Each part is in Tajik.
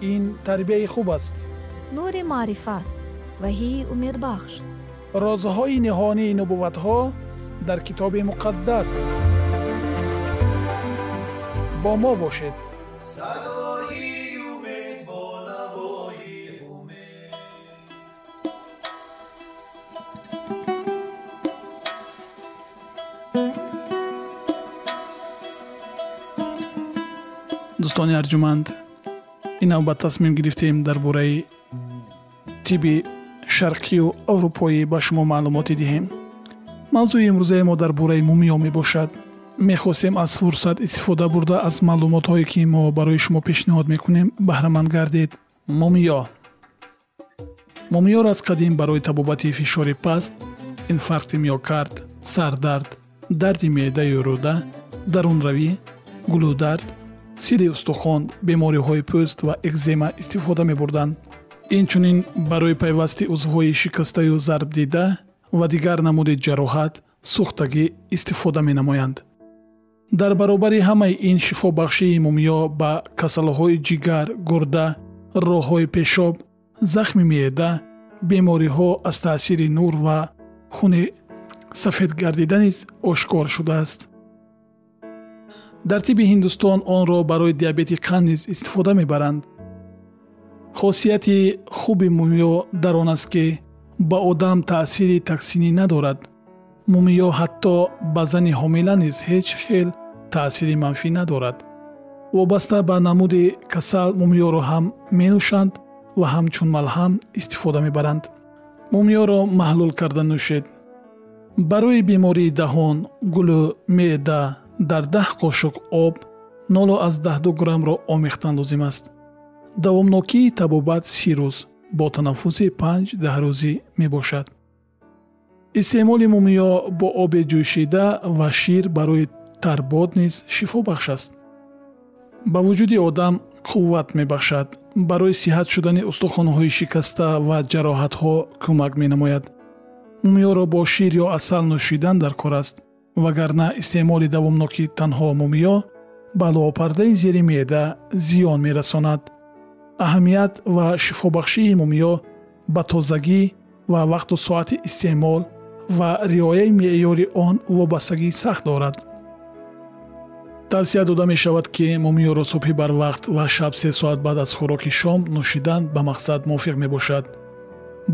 ин тарбияи хуб аст. Нури маърифат ваҳии умедбахш. Розҳои ниҳонии нубувватҳо дар китоби муқаддас. Бо мо бошед. Дӯстони арҷуманд ин навбат тасмим гирифтем дар бораи тиби шарқию аврупоӣ ба шумо маълумоте диҳем. Мавзӯи имрӯзаи мо дар бораи мумиё мебошад. Мехостем аз фурсат истифода бурда аз маълумотҳое ки мо барои шумо пешниҳод мекунем баҳраманд гардед. Мумиё. Мумиёро аз қадим барои табобати фишори паст инфаркти миокард сардард дарди меъдаю рӯда дарунравӣ гулӯдард сири устухон бемориҳои пӯст ва экзема истифода мебурданд. Инчунин барои пайвасти узвҳои шикастаю зарбдида ва дигар намуди ҷароҳат сӯхтагӣ истифода менамоянд. Дар баробари ҳамаи ин шифобахшии мумиё ба касалҳои ҷигар гурда роҳҳои пешоб захми меъда бемориҳо аз таъсири нур ва хуни сафед гардида низ ошкор шудааст дар тиби ҳиндустон онро барои диабети қанд низ истифода мебаранд. Хосияти хуби мумиё дар он аст ки ба одам таъсири таксинӣ надорад. Мумиё ҳатто ба зани ҳомила низ ҳеҷ хел таъсири манфӣ надорад. Вобаста ба намуди касал мумиёро ҳам менӯшанд ва ҳамчун малҳам истифода мебаранд. Мумиёро маҳлул карда нӯшед. Барои бемории даҳон гулу меъда дар даҳ қошуқ об ноло аз даҳду граммро омехтан лозим аст. давомнокии табобат си рӯз бо танаффуси панҷ даҳрӯзӣ мебошад. истеъмоли мумиё бо оби ҷӯшида ва шир барои тарбод низ шифобахш аст. ба вуҷуди одам қувват мебахшад. барои сиҳат шудани устухонҳои шикаста ва ҷароҳатҳо кӯмак менамояд. мумиёро бо шир ё асал нӯшидан дар кор аст вагарна истеъмоли давомноки танҳо мумиё ба луопардаи зери меъда зиён мерасонад. Аҳамият ва шифобахшии мумиё ба тозагӣ ва вақту соати истеъмол ва риояи меъёри он вобастагӣ сахт дорад. Тавсия дода мешавад ки мумиёро субҳи барвақт ва шаб се соат баъд аз хӯроки шом нӯшидан ба мақсад мувофиқ мебошад.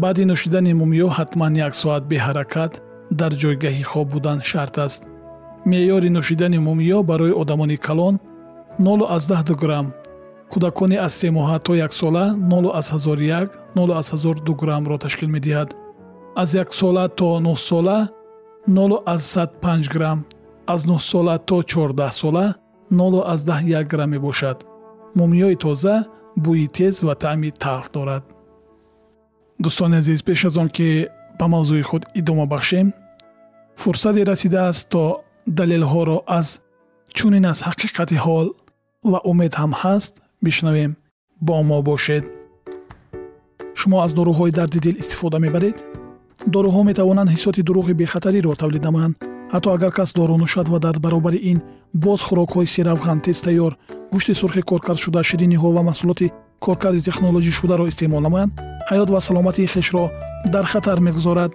Баъди нӯшидани мумиё ҳатман як соат беҳаракат дар ҷойгоҳи хоб будан шарт аст. Меъёри нӯшидани мумиё барои одамони калон 0 грамм кӯдакони аз семоҳа то яксола 01 02 граммро ташкил медиҳад. Аз яксола то нӯҳсола 05 грамм аз нӯҳсола то чордаҳсола 01 грамм мебошад. Мумиёи тоза бӯи тез ва таъми талх дорад. Дӯстони азиз пеш аз он ки ба мавзӯи худ идома бахшем фурсате расидааст то далелҳоро аз чунин аз ҳақиқати ҳол ва умед ҳам ҳаст бишнавем бо мо бошед. Шумо аз доруҳои дарди дил истифода мебаред. Доруҳо метавонанд ҳиссоти дурӯғи бехатариро тавлид намоянд. Ҳатто агар кас дору нӯшад ва дар баробари ин боз хӯрокҳои серавған тезтайёр гӯшти сурхи коркардшуда шириниҳо ва маҳсулоти коркарди технолоҷишударо истеъмол намоянд. Ҳаёт ва саломатии хешро дар хатар мегузорад.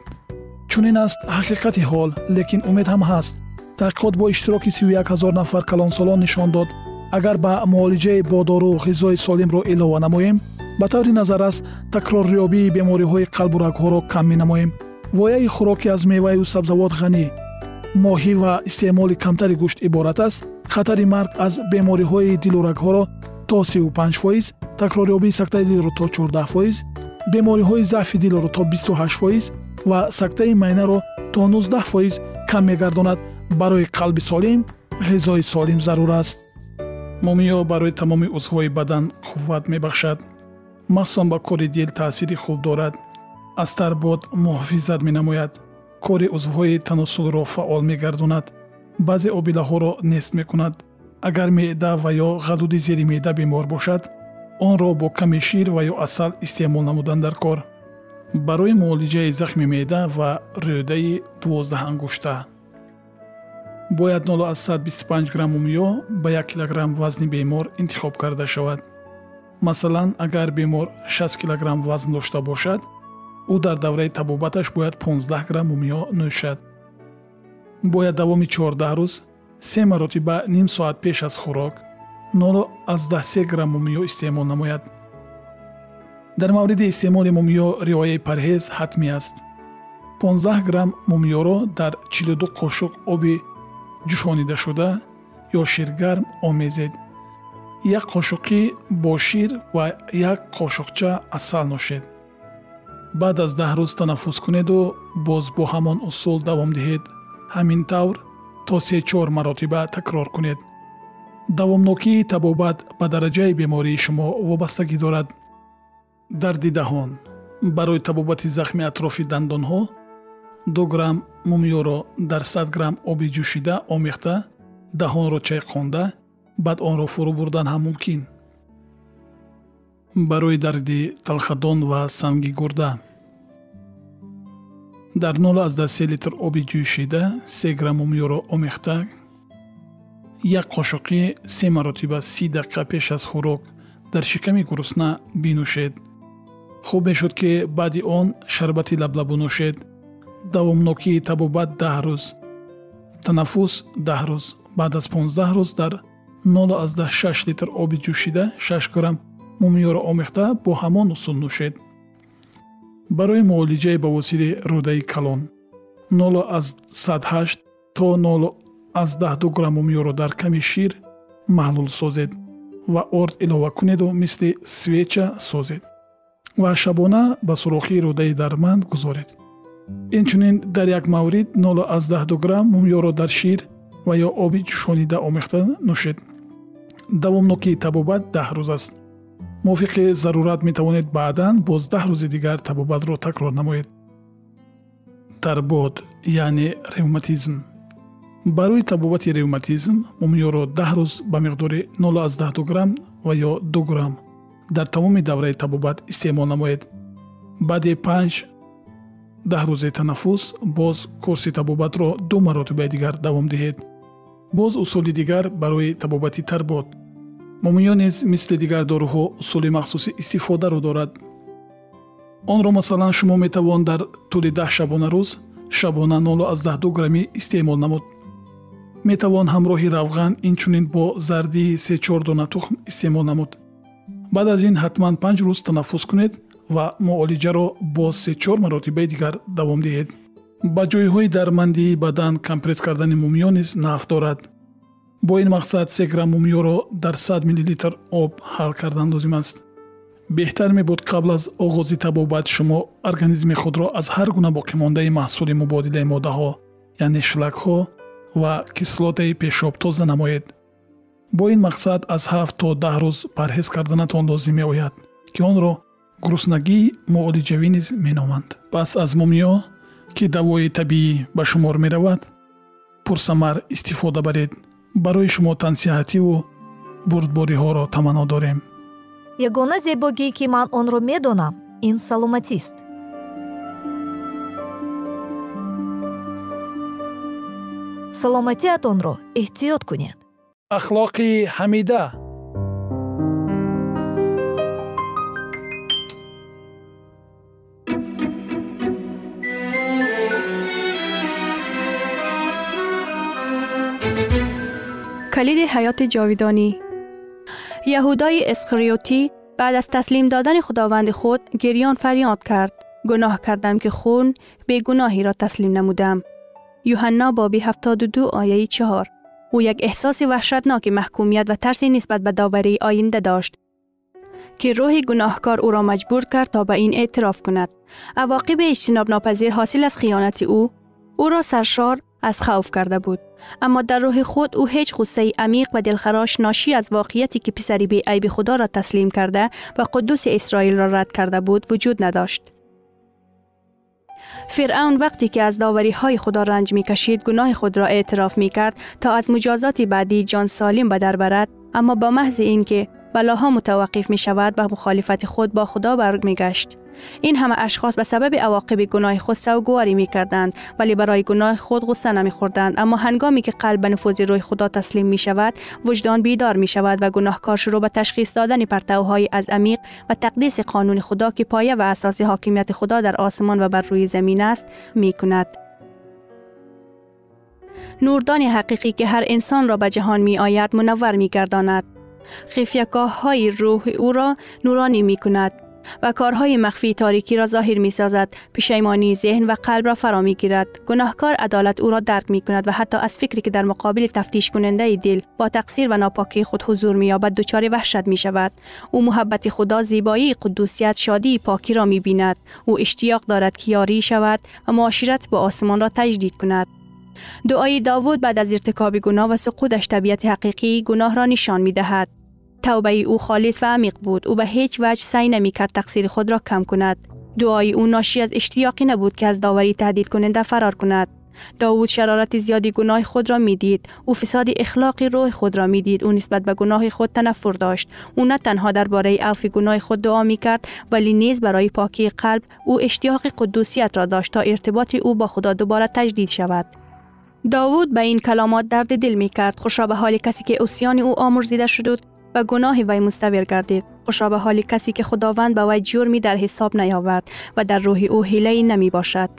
Чунин аст ҳақиқати ҳол лекин умед ҳам ҳаст. Таҳқиқот бо иштироки 31 ҳазор нафар калонсолон нишон дод. Агар ба муолиҷаи бо дору ғизои солимро илова намоем ба таври назаррас такрорёбии бемориҳои қалбу рагҳоро кам менамоем. Вояи хӯроки аз меваю сабзавот ғанӣ моҳӣ ва истеъмоли камтари гӯшт иборат аст. Хатари марг аз бемориҳои дилу рагҳоро то 35 фоиз такрорёбии сактаи дилро то 14 фоиз бемориҳои заъфи дилро то 28 фоиз ва сактаи майнаро то 19 фоиз кам мегардонад. Барои қалби солим ғизои солим зарур аст. Мумиё барои тамоми узвҳои бадан қувват мебахшад. Махсусан ба кори дил таъсири хуб дорад. Аз тарбод муҳофизат менамояд. Кори узвҳои таносулро фаъол мегардонад. Баъзе обилаҳоро нест мекунад. Агар меъда ва ё ғадуди зери меъда бемор бошад онро бо ками шир ва ё асал истеъмол намудан дар кор. Барои муолиҷаи захми меъда ва рӯдаи дувоздаҳангушта. Бояд 0125 грамм мумиё ба 1 килограмм вазни бемор интихоб карда шавад. Масалан агар бемор 60 килограмм вазн дошта бошад ӯ дар давраи табобаташ бояд 15 грамм мумиё нӯшад. Бояд давоми 14 рӯз се маротиба ним соат пеш аз хӯрок 013 грамм мумиё истеъмол намояд. Дар мавриди истеъмоли мумиё риояи парҳез ҳатмӣ аст. 15 грамм мумиёро дар 42 қошуқ оби ҷӯшонидашуда ё ширгарм омезед. Як қошуқӣ бо шир ва як қошуқча асал нӯшед баъд аз даҳ рӯз танаффус кунеду боз бо ҳамон усул давом диҳед. Ҳамин тавр то се-чор маротиба такрор кунед давомнокии табобат ба дараҷаи бемории шумо вобастагӣ дорад. Дарди даҳон барои табобати захми атрофи дандонҳо ду грамм мумиёро дар 100 грамм оби ҷӯшида омехта даҳонро чайқонда баъд онро фурӯ бурдан ҳам мумкин. Барои дарди талхадон ва санги гурда. Дар 03 литр оби ҷӯшида 3 грамм мумиёро омехта як қошуқи се маротиба си дақиқа пеш аз хӯрок дар шиками гурусна бинӯшед. Хуб мешуд ки баъди он шарбати лаблабу нӯшед. Давомнокии табобат даҳ рӯз танаффус даҳ рӯз. Баъд аз 15 рӯз дар 06 литр оби ҷӯшида 6 грамм мумиёро омехта бо ҳамон усул нӯшед. Барои муолиҷаи бавосири рӯдаи калон 08 то 012 грамм мумиёро дар ками шир маҳлул созед ва орд илова кунеду мисли свеча созед ва шабона ба сурохии рӯдаи дарманд гузоред. Инчунин дар як маврид 012 грамм мумиёро дар шир ва ё оби ҷӯшонида омехта нӯшед. Давомнокии табобат даҳ рӯз аст. Мувофиқи зарурат метавонед баъдан боз даҳ рӯзи дигар табобатро такрор намоед. Тарбод яъне ревматизм барои табобати ревматизм мумиёро даҳ рӯз ба миқдори 012 грамм ва ё 2 грамм дар тамоми давраи табобат истеъмол намоед. баъди панҷ даҳ рӯзе танаффус боз курси табобатро ду маротибаи дигар давом диҳед. боз усули дигар барои табобати тарбод мумиё низ мисли дигар доруҳо усули махсуси истифодаро дорад. онро масалан шумо метавон дар тӯли даҳ шабона рӯз шабона 012 граммӣ истеъмол намуд метавон ҳамроҳи равған инчунин бо зардии се-чор дона тухм истеъмол намуд. Баъд аз ин ҳатман панҷ рӯз танаффус кунед ва муолиҷаро бо се-чор маротибаи дигар давом диҳед. Ба ҷойҳои дармандии бадан компресс кардани мумиё низ нафъ дорад. Бо ин мақсад се грамм мумиёро дар 100 миллилитр об ҳал кардан лозим аст. Беҳтар мебуд қабл аз оғози табобат шумо организми худро аз ҳар гуна боқимондаи маҳсули мубодилаи моддаҳо яъне шлакҳо ва кислотаи пешоб тоза намоед. Бо ин мақсад аз ҳафт то даҳ рӯз парҳез карданатон лозим меояд ки онро гуруснагии муолиҷавӣ низ меноманд. Пас аз мумиё ки давои табиӣ ба шумор меравад пурсамар истифода баред. Барои шумо тансиҳативу бурдбориҳоро таманно дорем. Ягона зебогӣ ки ман онро медонам ин саломатист саломатиатонро эҳтиёт кунед ахлоқи ҳамида کلید حیات جاویدانی یهودای اسخریوتی بعد از تسلیم دادن خداوند خود گریان فریاد کرد. گناه کردم که خون به گناهی را تسلیم نمودم. یوحنا بابی 72 آیه 4 او یک احساس وحشتناک محکومیت و ترسی نسبت به داوری آینده داشت که روح گناهکار او را مجبور کرد تا به این اعتراف کند. عواقب اجتناب ناپذیر حاصل از خیانت او او را سرشار از خوف کرده بود. اما در روح خود او هیچ غصه عمیق و دلخراش ناشی از واقعیتی که پسری به عیب خدا را تسلیم کرده و قدوس اسرائیل را رد کرده بود وجود نداشت. فرعون وقتی که از داوری های خدا رنج می کشید گناه خود را اعتراف می کرد تا از مجازات بعدی جان سالم به در برد. اما با محض اینکه بلاها متوقف می شود و مخالفت خود با خدا برگ می گشت. این همه اشخاص به سبب عواقب گناه خود سوگواری می کردند ولی برای گناه خود غصه نمی خوردند اما هنگامی که قلب به نفوذ روی خدا تسلیم می شود وجدان بیدار می شود و گناهکار شروع به تشخیص دادن پرتوهای از عمیق و تقدیس قانون خدا که پایه و اساس حاکمیت خدا در آسمان و بر روی زمین است می کند. نوردان حقیقی که هر انسان را به جهان می آید منور می گرداند. خفیگاه های روح او را نورانی می کند و کارهای مخفی تاریکی را ظاهر می سازد پشیمانی ذهن و قلب را فرا می گیرد گناهکار عدالت او را درک می کند و حتی از فکری که در مقابل تفتیش کننده دل با تقصیر و ناپاکی خود حضور می یابد دچار وحشت می شود او محبت خدا زیبایی قدوسیت شادی پاکی را می بیند او اشتیاق دارد که یاری شود و معاشرت با آسمان را تجدید کند. دعای داوود بعد از ارتکاب گناه و سقوطش طبیعت حقیقی گناه را نشان می دهد توبه او خالص و عمیق بود. او به هیچ وجه سعی نمی کرد تقصیر خود را کم کند. دعای او ناشی از اشتیاقی نبود که از داوری تهدید کننده فرار کند. داوود شرارت زیادی گناه خود را می‌دید. او فساد اخلاقی روح خود را می‌دید. او نسبت به گناه خود تنفر داشت. او نه تنها درباره عفو گناه خود دعا می کرد ولی نیز برای پاکی قلب او اشتیاق قدوسیت را داشت تا ارتباط او با خدا دوباره تجدید شود. داوود به این کلامات درد دل می کرد خوشا به حال کسی که اوسیان او آمرزیده شد و گناه وی مستویر گردید. خوشا به حال کسی که خداوند به وی جرمی در حساب نیاورد و در روح او حیله نمی باشد.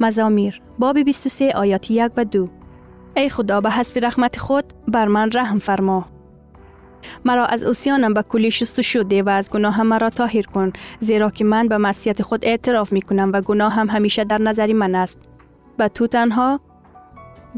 مزامیر باب 23 آیات 1 و 2 ای خدا به حسب رحمت خود بر من رحم فرما. مرا از اوسیانم به کلی شستشو ده و از گناه مرا طاهر کن زیرا که من به معصیت خود اعتراف می کنم و گناه هم همیشه در نظر من است. و تو تنها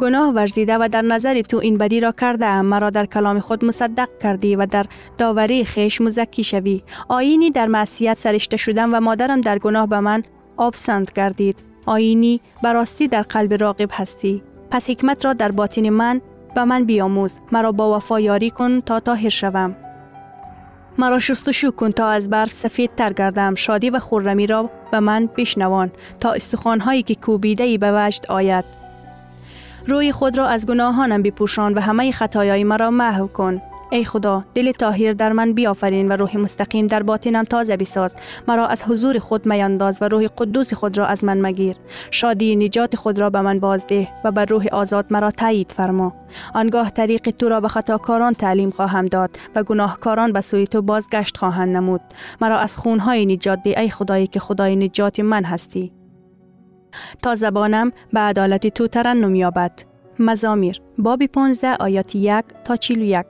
گناه ورزیده و در نظر تو این بدی را کرده مرا در کلام خود مصدق کردی و در داوری خیش مزکی شوی. آینی در معصیت سرشته شدم و مادرم در گناه به من آبسند کردید آینی براستی در قلب راقب هستی. پس حکمت را در باطن من به من بیاموز. مرا با وفا یاری کن تا طاهر شوم. مرا شستشو کن تا از برف سفید تر گردم. شادی و خورمی را به من بشنوان تا استخوانهایی که کوبیده به وجد آید. روی خود را از گناهانم بپوشان و همه خطایای مرا محو کن. ای خدا دل طاهر در من بیافرین و روح مستقیم در باطنم تازه بساز. مرا از حضور خود میانداز و روح قدوس خود را از من مگیر. شادی نجات خود را به من بازده و بر روح آزاد مرا تایید فرما. آنگاه طریق تو را به خطاکاران تعلیم خواهم داد و گناهکاران به سوی تو بازگشت خواهند نمود. مرا از خونهای نجات ده ای خدایی که خدای نجات من هستی. تا زبانم به عدالت تو ترنم یابد مزامیر باب 15 آیات 1 تا 41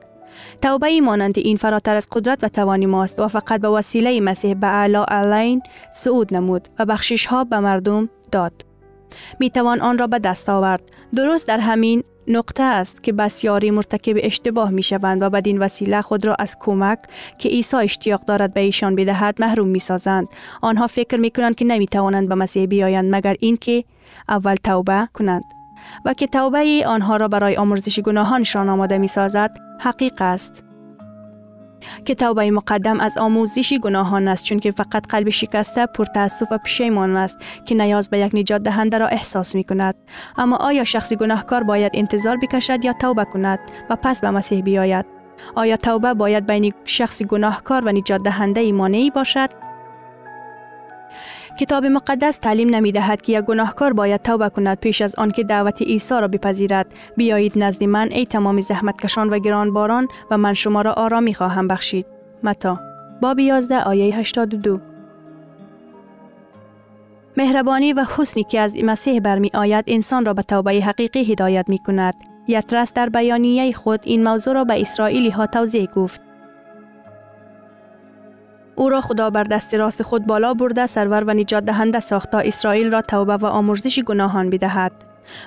توبه ای مانند این فراتر از قدرت و توانی ماست و فقط به وسیله مسیح به اعلا علین صعود نمود و بخشش ها به مردم داد. می توان آن را به دست آورد. درست در همین نقطه است که بسیاری مرتکب اشتباه می شوند و بدین وسیله خود را از کمک که عیسی اشتیاق دارد به ایشان بدهد محروم می سازند. آنها فکر می کنند که نمی توانند به مسیح بیایند مگر اینکه اول توبه کنند. و که توبه آنها را برای آمرزش گناهانشان آماده می سازد حقیق است. که توبه مقدم از آموزش گناهان است چون که فقط قلب شکسته پر تاسف و پشیمان است که نیاز به یک نجات دهنده را احساس می کند اما آیا شخص گناهکار باید انتظار بکشد یا توبه کند و پس به مسیح بیاید؟ آیا توبه باید بین شخص گناهکار و نجات دهنده مانعی باشد؟ کتاب مقدس تعلیم نمی دهد که یک گناهکار باید توبه کند پیش از آن که دعوت عیسی را بپذیرد بیایید نزد من ای تمام زحمت کشان و گرانباران و من شما را آرامی خواهم بخشید متا باب 11 آیه 82 مهربانی و حسنی که از مسیح برمی آید انسان را به توبه حقیقی هدایت می کند. یترس در بیانیه خود این موضوع را به اسرائیلی ها توضیح گفت. او را خدا بر دست راست خود بالا برده سرور و نجات دهنده ساخت تا اسرائیل را توبه و آمرزش گناهان بدهد.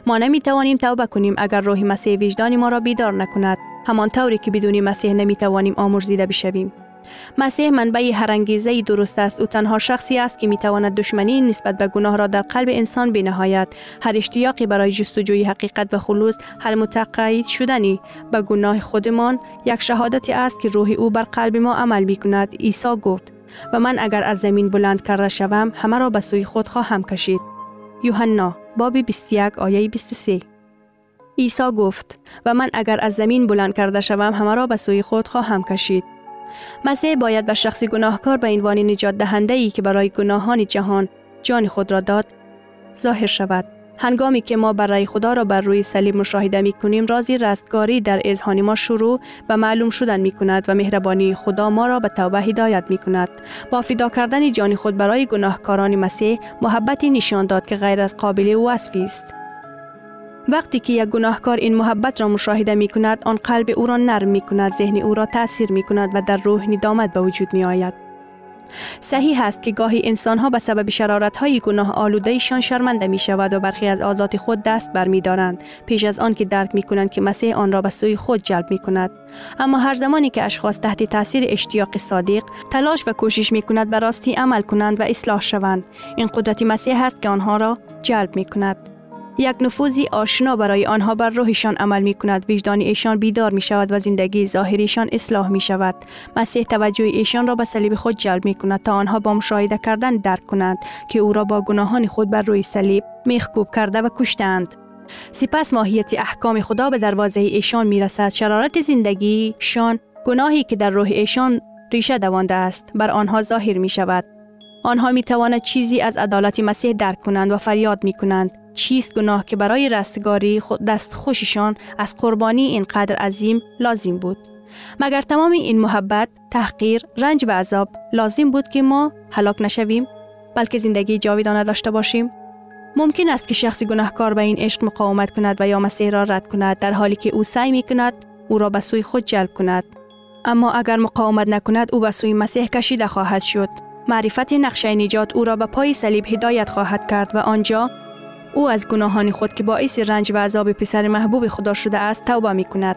ما نمی توانیم توبه کنیم اگر روح مسیح وجدان ما را بیدار نکند. همان طوری که بدون مسیح نمی توانیم آمرزیده بشویم. مسیح منبع هر انگیزه درست است. او تنها شخصی است که می تواند دشمنی نسبت به گناه را در قلب انسان بنهایت هر اشتیاقی برای جستجوی حقیقت و خلوص هر متقاعد شدنی به گناه خودمان یک شهادتی است که روح او بر قلب ما عمل می کند عیسی گفت. و من اگر از زمین بلند کرده شوم همه را به سوی خود خواهم کشید. یوحنا باب 21 آیه 23 عیسی گفت و من اگر از زمین بلند کرده شوم همه را به سوی خود خواهم کشید. مسیح باید به شخص گناهکار به عنوان نجات دهنده ای که برای گناهان جهان جان خود را داد ظاهر شود. هنگامی که ما برای خدا را بر روی صلیب مشاهده می کنیم رازی رستگاری در اذهان ما شروع و معلوم شدن می کند و مهربانی خدا ما را به توبه هدایت می کند. با فدا کردن جان خود برای گناهکاران مسیح محبتی نشان داد که غیر از قابل وصفی است. وقتی که یک گناهکار این محبت را مشاهده می کند آن قلب او را نرم می کند ذهن او را تاثیر می کند و در روح ندامت به وجود می آید صحیح است که گاهی انسان ها به سبب شرارت های گناه آلودهشان شرمنده می شود و برخی از عادات خود دست بر می دارند پیش از آن که درک می کنند که مسیح آن را به سوی خود جلب می کند اما هر زمانی که اشخاص تحت تاثیر اشتیاق صادق تلاش و کوشش می کند به راستی عمل کنند و اصلاح شوند این قدرت مسیح است که آنها را جلب می کند یک نفوذی آشنا برای آنها بر روحشان عمل می کند وجدان ایشان بیدار می شود و زندگی ظاهریشان اصلاح می شود مسیح توجه ایشان را به صلیب خود جلب می کند تا آنها با مشاهده کردن درک کنند که او را با گناهان خود بر روی صلیب میخکوب کرده و کشتند. سپس ماهیت احکام خدا به دروازه ایشان می رسد شرارت زندگیشان گناهی که در روح ایشان ریشه دوانده است بر آنها ظاهر می شود آنها می توانند چیزی از عدالت مسیح درک کنند و فریاد می کنند چیست گناه که برای رستگاری دست خوششان از قربانی اینقدر عظیم لازم بود؟ مگر تمام این محبت تحقیر رنج و عذاب لازم بود که ما هلاک نشویم؟ بلکه زندگی جاویدانه داشته باشیم؟ ممکن است که شخصی گناهکار به این عشق مقاومت کند و یا مسیح را رد کند در حالی که او سعی می کند او را به سوی خود جلب کند. اما اگر مقاومت نکند او به سوی مسیح کشیده خواهد شد. معرفت نقشه نجات او را به پای صلیب هدایت خواهد کرد و آنجا او از گناهان خود که باعث رنج و عذاب پسر محبوب خدا شده است توبه می کند.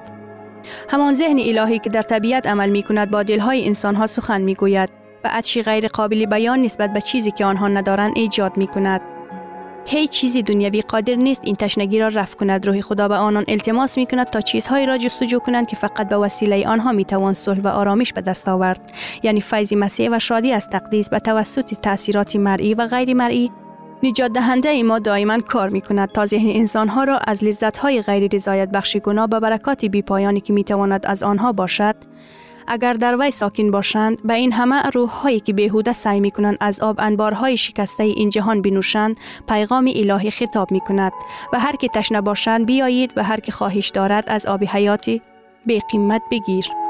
همان ذهن الهی که در طبیعت عمل می کند با دلهای انسان ها سخن می گوید و عطشی غیر قابل بیان نسبت به چیزی که آنها ندارند ایجاد می کند. هیچ چیزی دنیوی قادر نیست این تشنگی را رفع کند روح خدا به آنان التماس می کند تا چیزهایی را جستجو کنند که فقط به وسیله آنها می توان صلح و آرامش به دست آورد یعنی فیض مسیح و شادی از تقدیس به توسط تاثیرات مرئی و غیر مرئی نجات دهنده ما دائما کار می کند تا ذهن انسان ها را از لذت های غیر رضایت بخش گناه به برکات بی پایانی که می تواند از آنها باشد اگر در وی ساکن باشند به این همه روح هایی که بهوده سعی می کنند از آب انبارهای شکسته این جهان بنوشند پیغام الهی خطاب می کند و هر که تشنه باشند بیایید و هر که خواهش دارد از آب حیاتی به قیمت بگیر.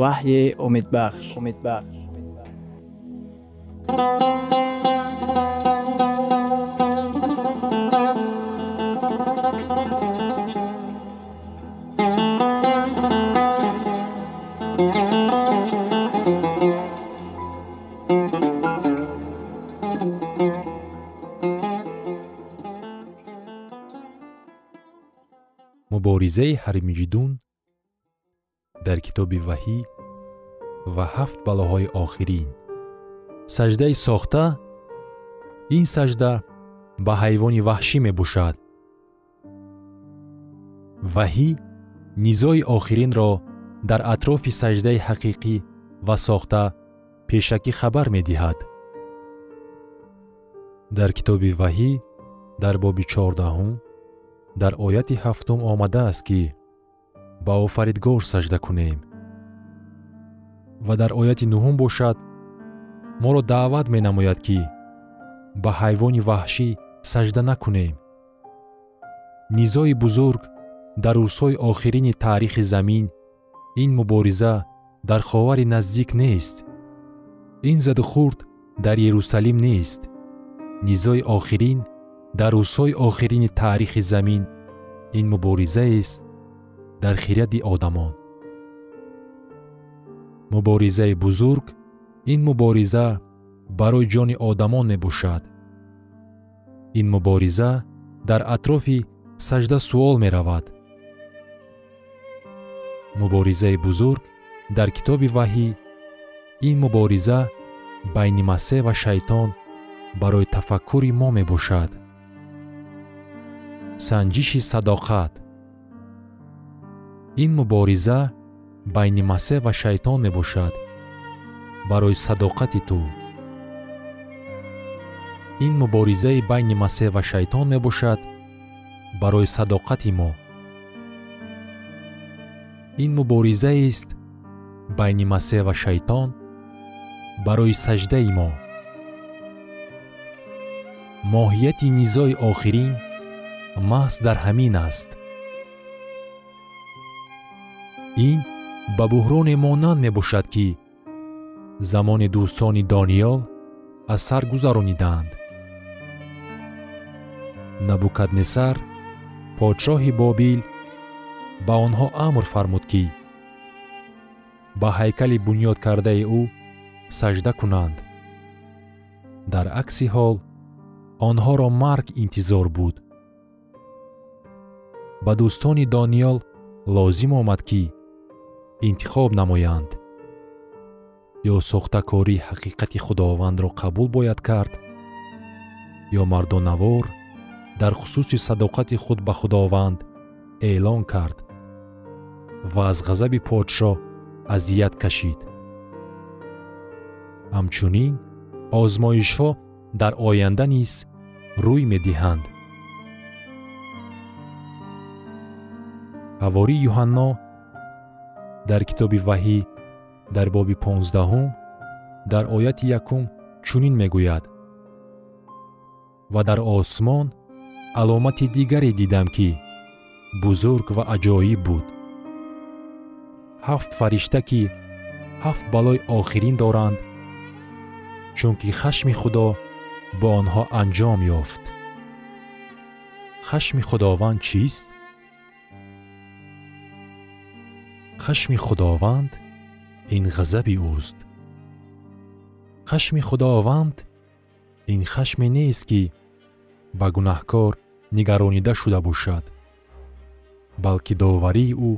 وحی امید بخش امید بخش مبارزه حرمیجدون дар китоби ваҳӣ ва ҳафт балоҳои охирин. Саҷдаи сохта ин саҷда ба ҳайвони ваҳшӣ мебошад. Ваҳӣ низои охиринро дар атрофи саҷдаи ҳақиқӣ ва сохта пешакӣ хабар медиҳад. Дар китоби ваҳӣ дар боби чордаҳум дар ояти ҳафтум омадааст ки ба офаридгор саҷда кунем. Ва дар ояти нуҳум бошад моро даъват менамояд ки ба ҳайвони ваҳшӣ саҷда накунем. Низои бузург дар рӯзҳои охирини таърихи замин ин мубориза дар ховари наздик нест. Ин задухурд дар ерусалим нест. Низои охирин дар рӯзҳои охирини таърихи замин ин муборизаест дар хиради одамон. Муборизаи бузург ин мубориза барои ҷони одамон мебошад. Ин мубориза дар атрофи саҷда суол меравад. Муборизаи бузург дар китоби ваҳӣ ин мубориза байни масеҳ ва шайтон барои тафаккури мо мебошад. Санҷиши садоқат ин мубориза байни масеҳ ва шайтон мебошад барои садоқати ту. Ин муборизаи байни масеҳ ва шайтон мебошад барои садоқати мо. Ин муборизаест байни масеҳ ва шайтон барои саҷдаи мо. Моҳияти низои охирин маҳз дар ҳамин аст ин ба буҳроне монанд мебошад ки замони дӯстони дониёл аз сар гузарониданд. Набукаднесар подшоҳи бобил ба онҳо амр фармуд ки ба ҳайкали бунёд кардаи ӯ саҷда кунанд. Дар акси ҳол онҳоро марг интизор буд. Ба дӯстони дониёл лозим омад ки интихоб намоянд. Ё сохтакории ҳақиқати худовандро қабул бояд кард ё мардонавор дар хусуси садоқати худ ба худованд эълон кард ва аз ғазаби подшоҳ азият кашид. Ҳамчунин озмоишҳо дар оянда низ рӯй медиҳанд. Ҳавори юҳанно дар китоби ваҳӣ дар боби понздаҳум дар ояти якум чунин мегӯяд. Ва дар осмон аломати дигаре дидам ки бузург ва аҷоиб буд. Ҳафт фаришта ки ҳафт балои охирин доранд чунки хашми худо бо онҳо анҷом ёфт. Хашми худованд чист хашми худованд ин ғазаби ӯст хашми худованд ин хашме нест ки ба гунаҳкор нигаронида шуда бошад балки доварии ӯ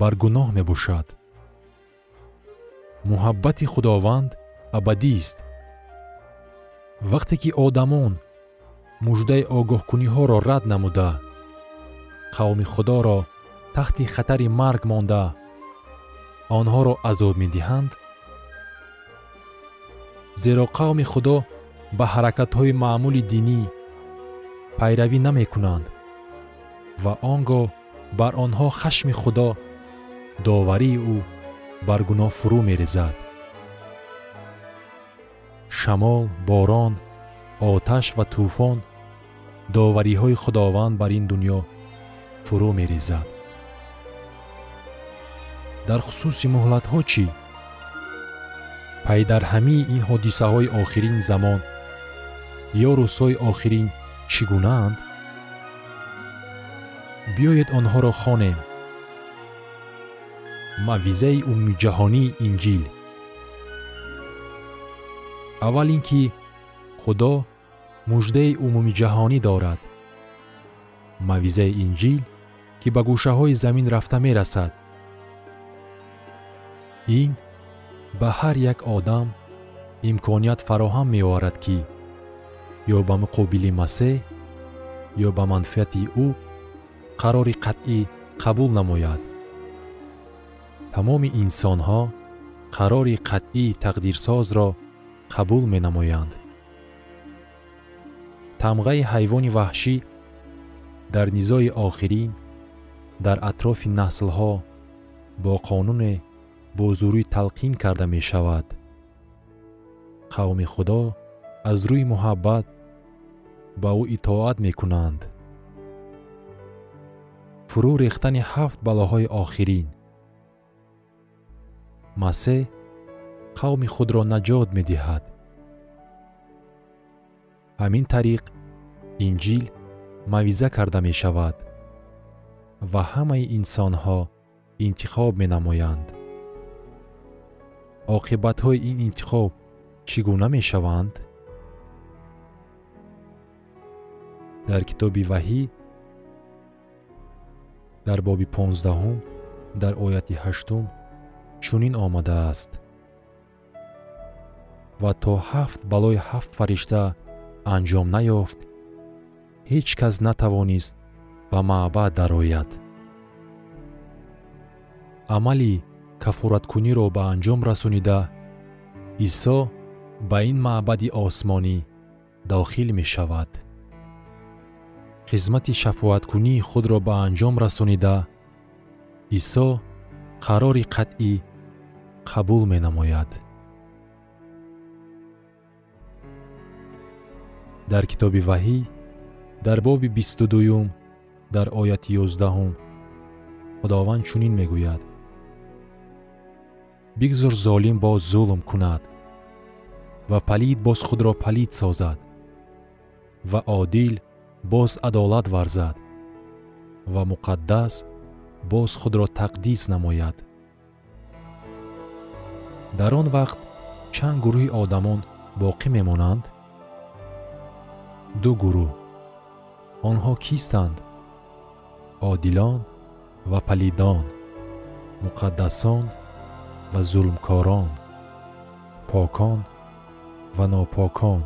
бар гуноҳ мебошад. Муҳаббати худованд абадист вақте ки одамон муждаи огоҳкуниҳоро рад намуда қавми худоро таҳти хатари марг монда онҳоро азоб медиҳанд зеро қавми худо ба ҳаракатҳои маъмули динӣ пайравӣ намекунанд ва он гоҳ бар онҳо хашми худо доварии ӯ бар гуноҳ фурӯ мерезад. Шамол борон оташ ва тӯфон довариҳои худованд бар ин дуньё фурӯ мерезад дар хусуси муҳлатҳо чӣ? Пай дар ҳамаи ин ҳодисаҳои охирини замон ё рӯзҳои охирин чӣ гунаанд биёед онҳоро хонем. Мавъизаи умумиҷаҳонии инҷил. Аввал ин ки худо муждаи умумиҷаҳонӣ дорад. Мавъизаи инҷил ки ба гӯшаҳои замин рафта мерасад ин ба ҳар як одам имконият фароҳам меоварад ки ё ба муқобили масеҳ ё ба манфиати ӯ қарори қатъӣ қабул намояд. Тамоми инсонҳо қарори қатъии тақдирсозро қабул менамоянд. Тамғаи ҳайвони ваҳшӣ дар низои охирин дар атрофи наслҳо бо қонуне бо зурӣ талқин карда мешавад. Қавми худо аз рӯи муҳаббат ба ӯ итоат мекунанд. Фурӯ рехтани ҳафт балоҳои охирин. Масеҳ қавми худро наҷот медиҳад. Ҳамин тариқ инҷил мавъиза карда мешавад ва ҳамаи инсонҳо интихоб менамоянд оқибатҳои ин интихоб чӣ гуна мешаванд? Дар китоби ваҳӣ дар боби понздаҳум дар ояти ҳаштум чунин омадааст. Ва то ҳафт балои ҳафт фаришта анҷом наёфт ҳеҷ кас натавонист ба маъбад дарояд. Амали кафораткуниро ба анҷом расонида исо ба ин маъбади осмонӣ дохил мешавад. Хизмати шафоаткунии худро ба анҷом расонида исо қарори қатъӣ қабул менамояд. Дар китоби ваҳӣ дар боби бисту дуюм дар ояти ёздаҳум худованд чунин мегӯяд бигзор золим боз зулм кунад ва палид боз худро палид созад ва одил боз адолат варзад ва муқаддас боз худро тақдис намояд. Дар он вақт чанд гурӯҳи одамон боқӣ мемонанд? Ду гурӯҳ. Онҳо кистанд? Одилон ва палидон муқаддасон ва зулмкорон покон ва нопокон.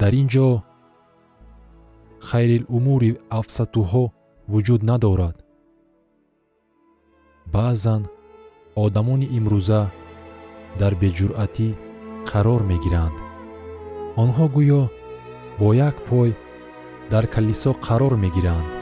Дар ин ҷо хайрилумури афсатуҳо вуҷуд надорад. Баъзан одамони имрӯза дар беҷуръатӣ қарор мегиранд. Онҳо гӯё бо як пой дар калисо қарор мегиранд